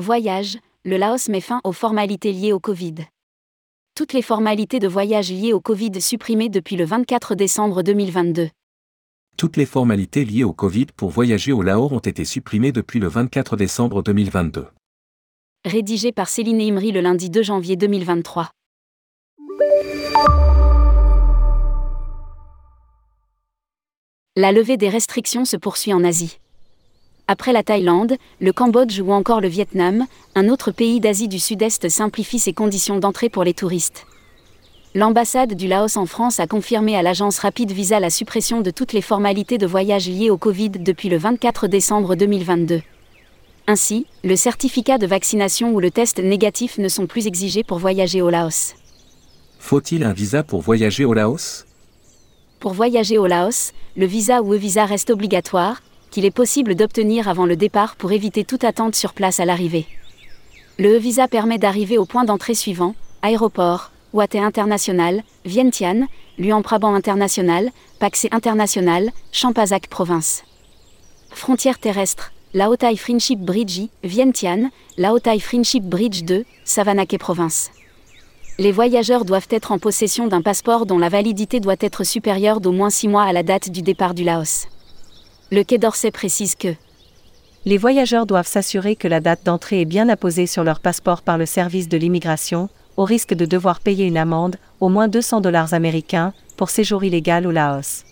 Voyage, le Laos met fin aux formalités liées au Covid. Toutes les formalités de voyage liées au Covid supprimées depuis le 24 décembre 2022. Toutes les formalités liées au Covid pour voyager au Laos ont été supprimées depuis le 24 décembre 2022. Rédigé par Céline Imri le lundi 2 janvier 2023. La levée des restrictions se poursuit en Asie. Après la Thaïlande, le Cambodge ou encore le Vietnam, un autre pays d'Asie du Sud-Est simplifie ses conditions d'entrée pour les touristes. L'ambassade du Laos en France a confirmé à l'agence Rapide Visa la suppression de toutes les formalités de voyage liées au Covid depuis le 24 décembre 2022. Ainsi, le certificat de vaccination ou le test négatif ne sont plus exigés pour voyager au Laos. Faut-il un visa pour voyager au Laos? Pour voyager au Laos, le visa ou e-visa reste obligatoire, qu'il est possible d'obtenir avant le départ pour éviter toute attente sur place à l'arrivée. Le e-visa permet d'arriver au point d'entrée suivant, aéroport, Ouate International, Vientiane, Luang Prabang International, Paxé International, Champasak Province. Frontière terrestre, Laotai Friendship Bridge, Vientiane, Laotai Friendship Bridge 2, Savannake Province. Les voyageurs doivent être en possession d'un passeport dont la validité doit être supérieure d'au moins 6 mois à la date du départ du Laos. Le Quai d'Orsay précise que les voyageurs doivent s'assurer que la date d'entrée est bien apposée sur leur passeport par le service de l'immigration, au risque de devoir payer une amende, au moins 200 dollars américains, pour séjour illégal au Laos.